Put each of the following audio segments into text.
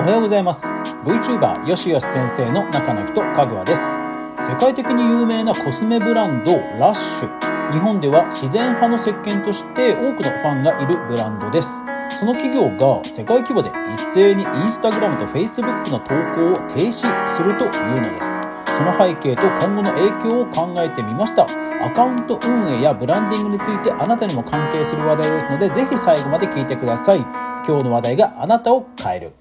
おはようございます。VTuber よしよし先生の中の人かぐわです。世界的に有名なコスメブランドラッシュ。日本では自然派の石鹸として多くのファンがいるブランドです。その企業が世界規模で一斉にインスタグラムとフェイスブックの投稿を停止するというのです。その背景と今後の影響を考えてみました。アカウント運営やブランディングについてあなたにも関係する話題ですのでぜひ最後まで聞いてください。今日の話題があなたを変える。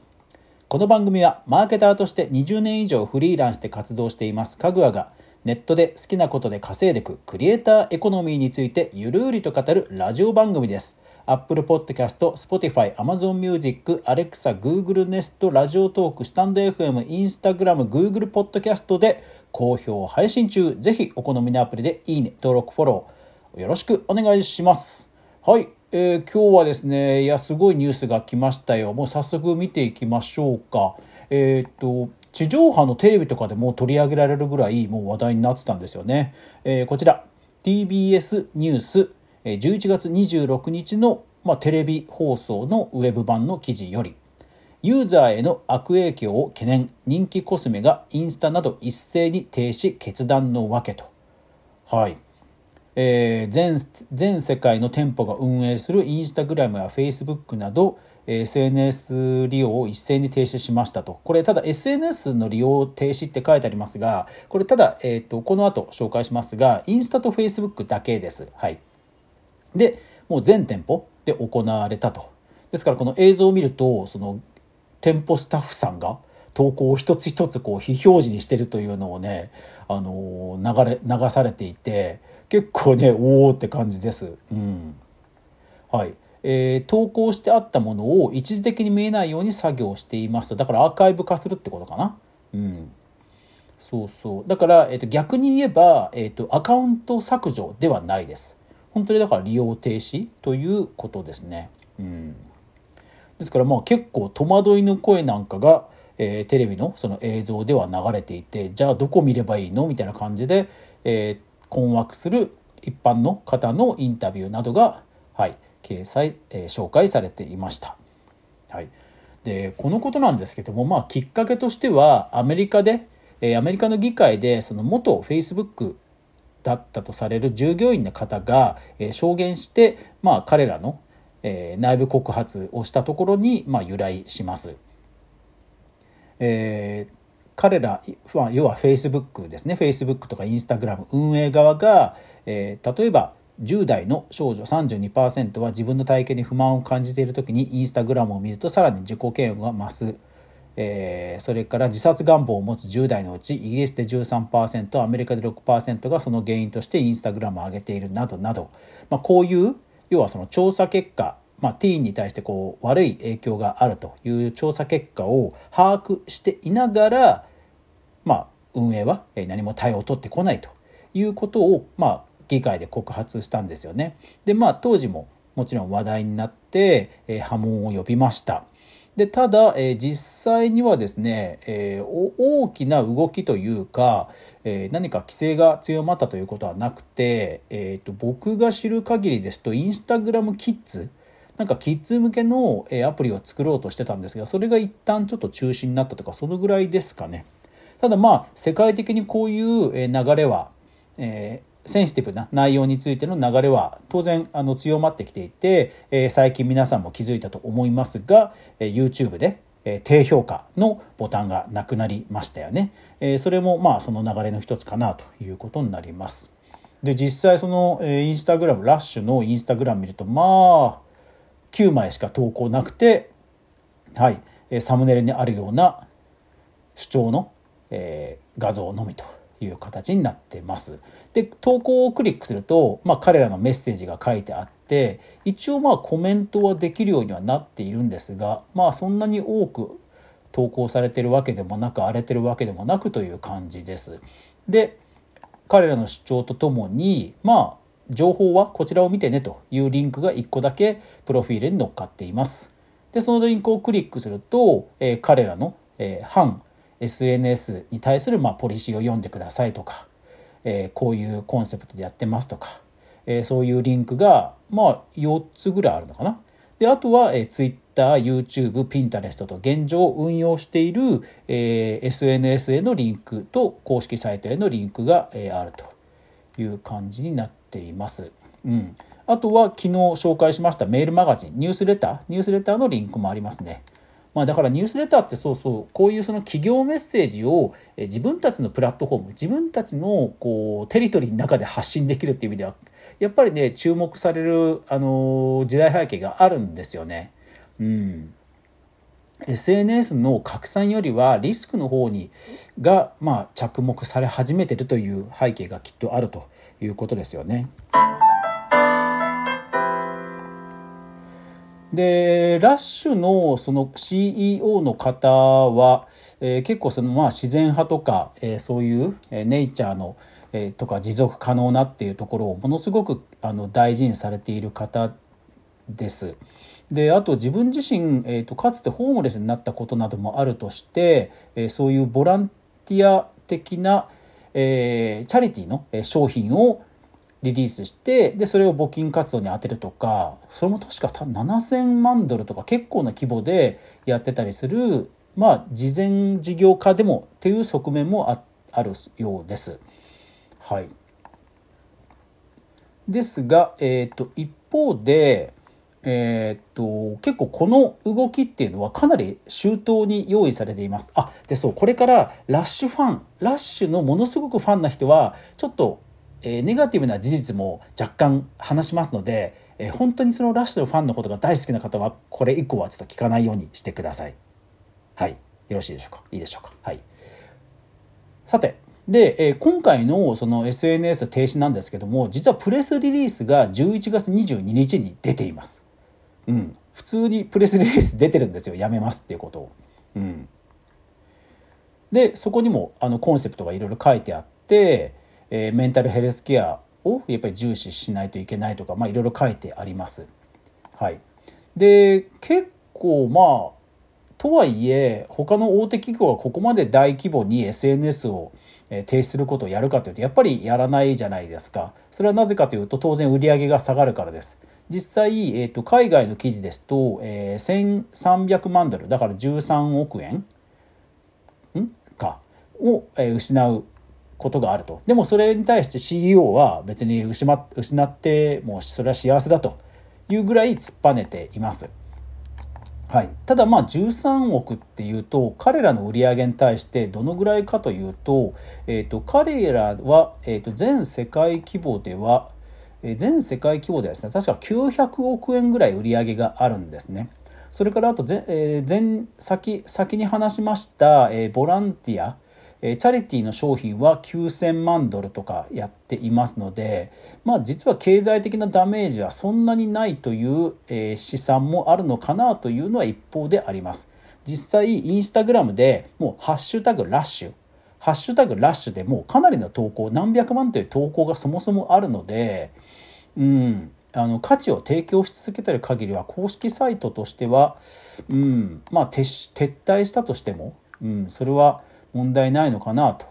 この番組はマーケターとして20年以上フリーランスで活動していますかぐわがネットで好きなことで稼いでいくクリエイターエコノミーについてゆるりと語るラジオ番組です。Apple Podcast、Spotify、Amazon Music、Alexa、Google Nest、ラジオトーク、スタンド FM、Instagram、Google Podcast で好評配信中。ぜひお好みのアプリでいいね、登録、フォローよろしくお願いします。はい。えー、今日はですねいやすごいニュースが来ましたよ。もう早速見ていきましょうか。えっ、と地上波のテレビとかでも取り上げられるぐらいもう話題になってたんですよね、えー、こちら TBS ニュース11月26日の、まあ、テレビ放送のウェブ版の記事より。ユーザーへの悪影響を懸念。人気コスメがインスタなど一斉に停止決断のわけと。はい。えー、全全世界の店舗が運営するインスタグラムやフェイスブックなど SNS 利用を一斉に停止しましたとこれただ SNS の利用停止って書いてありますがこれただ、えーと、この後紹介しますがインスタとフェイスブックだけです。はい、でもう全店舗で行われたと。ですからこの映像を見るとその店舗スタッフさんが投稿を一つ一つこう非表示にしてるというのをね、あの流れ流されていて結構ねおおって感じです。うんはいえー、投稿してあったものを一時的に見えないように作業していますだからアーカイブ化するってことかな。うんそうそうだから、えー、と逆に言えば、えーと、アカウント削除ではないです。本当にだから利用停止ということですね。うん、ですからまあ結構戸惑いの声なんかが、えー、テレビのその映像では流れていてじゃあどこ見ればいいの？みたいな感じで、えー、困惑する一般の方のインタビューなどが、はい、掲載、えー、紹介されていました。はい、でこのことなんですけども、まあ、きっかけとしてはアメリカで、えー、アメリカの議会でその元フェイスブックだったとされる従業員の方が、えー、証言して、まあ、彼らの、えー、内部告発をしたところに、まあ、由来します。えー、彼ら、要は Facebook ですね。Facebook とか Instagram 運営側が、えー、例えば10代の少女32%は自分の体型に不満を感じている時にインスタグラムを見るとさらに自己嫌悪が増す、えー、それから自殺願望を持つ10代のうちイギリスで13%アメリカで6%がその原因としてインスタグラムを上げているなどなど、まあ、こういう要はその調査結果まあ、ティーンに対してこう悪い影響があるという調査結果を把握していながらまあ、運営は何も対応を取ってこないということを、まあ、議会で告発したんですよね。でまあ当時ももちろん話題になって、えー、波紋を呼びました。でただ、えー、実際にはですね、えー、大きな動きというか、えー、何か規制が強まったということはなくて、えーと、僕が知る限りですとインスタグラムキッズなんかキッズ向けのアプリを作ろうとしてたんですがそれが一旦ちょっと中止になったとかそのぐらいですかね。ただまあ世界的にこういう流れは、えー、センシティブな内容についての流れは当然あの強まってきていて、えー、最近皆さんも気づいたと思いますが、えー、YouTube で、え、低評価のボタンがなくなりましたよね、えー、それもまあその流れの一つかなということになります。で実際その、え、インスタグラムラッシュのインスタグラム見るとまあ9枚しか投稿なくてはいサムネイルにあるような主張のえー、画像のみという形になってます。で投稿をクリックすると、まあ、彼らのメッセージが書いてあって一応まあコメントはできるようにはなっているんですがまあそんなに多く投稿されてるわけでもなく荒れてるわけでもなくという感じです。で彼らの主張とともにまあ情報はこちらを見てねというリンクが1個だけプロフィールに載っかっています。でそのリンクをクリックすると、えー、彼らの、えー、反 SNS に対するまあポリシーを読んでくださいとか、えー、こういうコンセプトでやってますとか、えー、そういうリンクがまあ4つぐらいあるのかな。であとは、えー、Twitter、YouTube、Pinterest と現状運用している、えー、SNS へのリンクと公式サイトへのリンクが、えー、あるという感じになっています。うん、あとは昨日紹介しましたメールマガジンニュースレターニュースレターのリンクもありますね。まあ、だからニュースレターってそうそうこういうその企業メッセージを自分たちのプラットフォーム自分たちのこうテリトリーの中で発信できるっていう意味ではやっぱりね注目されるあの時代背景があるんですよね。うん SNS の拡散よりはリスクの方にが、まあ、着目され始めてるという背景がきっとあるということですよね。でラッシュのその CEO の方は、えー、結構そのまあ自然派とか、えー、そういう、え、ネイチャーの、えー、とか持続可能なっていうところをものすごくあの大事にされている方です。であと自分自身、えーと、かつてホームレスになったことなどもあるとして、えー、そういうボランティア的な、えー、チャリティーの商品をリリースしてでそれを募金活動に充てるとかそれも確か7,000万ドルとか結構な規模でやってたりするまあ事前事業化でもっていう側面もああるようです。はい、ですが、えーと、一方で、えーと、と結構この動きっていうのはかなり周到に用意されています。あでそうこれからラッシュファンラッシュのものすごくファンな人はちょっとえー、ネガティブな事実も若干話しますので、えー、本当にそのラッシュのファンのことが大好きな方はこれ以降はちょっと聞かないようにしてください。はい。よろしいでしょうか？いいでしょうか？はい。さて、で、えー、今回のその SNS 停止なんですけども、実はプレスリリースが11月22日に出ています。うん。普通にプレスリリース出てるんですよ。やめますっていうことを。うん。で、そこにもあのコンセプトがいろいろ書いてあって、えー、メンタルヘルスケアをやっぱり重視しないといけないとか、まあ、いろいろ書いてあります。はい、で結構まあとはいえ他の大手企業がここまで大規模に SNS を停止することをやるかというとやっぱりやらないじゃないですか。それはなぜかというと当然売上が下がるからです。実際、えーと、海外の記事ですと、えー、1300万ドルだから13億円ん？かを、えー、失うことがあると。でもそれに対して CEO は別に失ってもうそれは幸せだというぐらい突っぱねています。はい、ただまあ13億っていうと彼らの売り上げに対してどのぐらいかというと,、えーと、彼らは、えーと、全世界規模では全世界規模ではですね確か900億円ぐらい売り上げがあるんですね。それからあと前,、えー、前先先に話しました、えー、ボランティアえチャリティーの商品は9000万ドルとかやっていますので、まあ、実は経済的なダメージはそんなにないという、え試算もあるのかなというのは一方であります。実際インスタグラムでもう「ハッシュタグラッシュ」「ハッシュタグラッシュ」でもうかなりの投稿何百万という投稿がそもそもあるので、うん、あの価値を提供し続けてる限りは公式サイトとしては、うん。まあ、撤退したとしても、うん、それは問題ないのかなと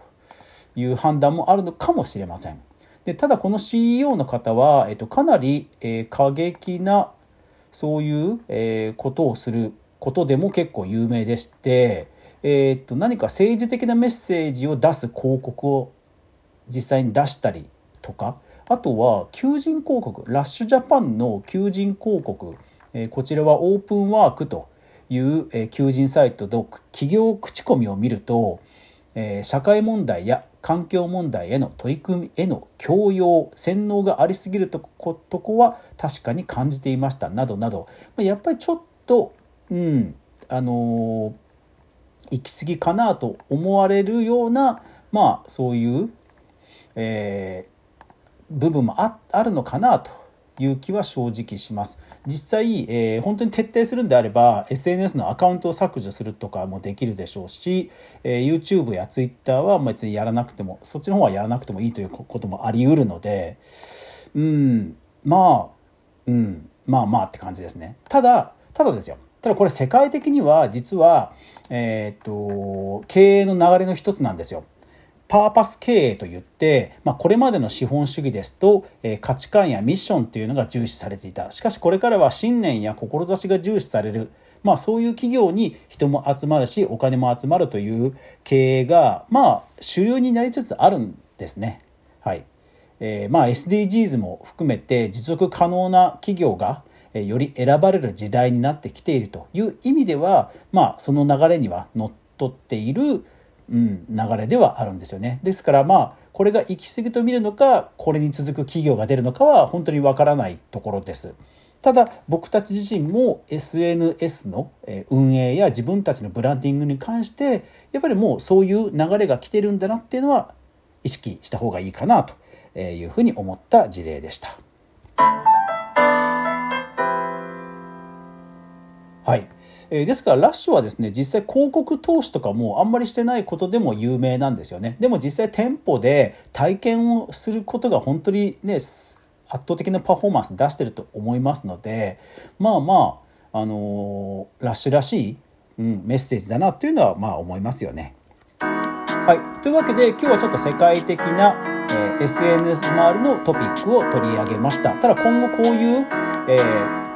いう判断もあるのかもしれません。でただこの CEO の方は、えっと、かなり、えー、過激なそういう、えー、ことをすることでも結構有名でして、えー、っと何か政治的なメッセージを出す広告を実際に出したりとかあとは求人広告ラッシュジャパンの求人広告、えー、こちらはオープンワークという求人サイトの企業口コミを見ると社会問題や環境問題への取り組みへの強要洗脳がありすぎるとことこは確かに感じていました。などなど。やっぱりちょっとうんあの行き過ぎかなと思われるようなまあそういう、えー、部分もああるのかなという気は正直します。実際、えー、本当に徹底するんであれば SNS のアカウントを削除するとかもできるでしょうし、えー、YouTube や Twitter は別にやらなくてもそっちの方はやらなくてもいいということもあり得るのでうんまあうんまあまあって感じですね。ただただですよただこれ世界的には実は、えー、っと経営の流れの一つなんですよ。パーパス経営といって、まあ、これまでの資本主義ですと、えー、価値観やミッションというのが重視されていたしかしこれからは信念や志が重視されるまあそういう企業に人も集まるしお金も集まるという経営がまあ主流になりつつあるんですね。はい。えー、まあ SDGs も含めて持続可能な企業がより選ばれる時代になってきているという意味ではまあその流れにはのっとっている、うん、流れではあるんですよね。ですからまあこれが行き過ぎと見るのかこれに続く企業が出るのかは本当にわからないところです。ただ僕たち自身も SNS の運営や自分たちのブランディングに関してやっぱりもうそういう流れが来てるんだなっていうのは意識した方がいいかなというふうに思った事例でした。はい。え、ですからラッシュはですね実際広告投資とかもあんまりしてないことでも有名なんですよねでも実際店舗で体験をすることが本当にね圧倒的なパフォーマンス出してると思いますのでまあまあ、あのー、ラッシュらしい、うん、メッセージだなというのはまあ思いますよね。はい、というわけで今日はちょっと世界的な、えー、SNS 周りのトピックを取り上げました。ただ今後こういう、えー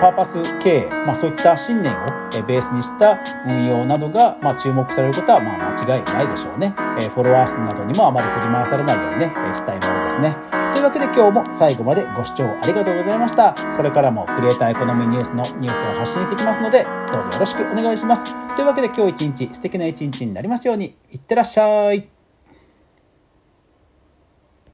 パーパス経営、まあ、そういった信念をベースにした運用などが、まあ、注目されることはまあ間違いないでしょうね。えフォロワー数などにもあまり振り回されないようにね、えしたいものですね。というわけで今日も最後までご視聴ありがとうございました。これからもクリエイターエコノミーニュースのニュースを発信していきますので、どうぞよろしくお願いします。というわけで今日一日素敵な一日になりますように、いってらっしゃい。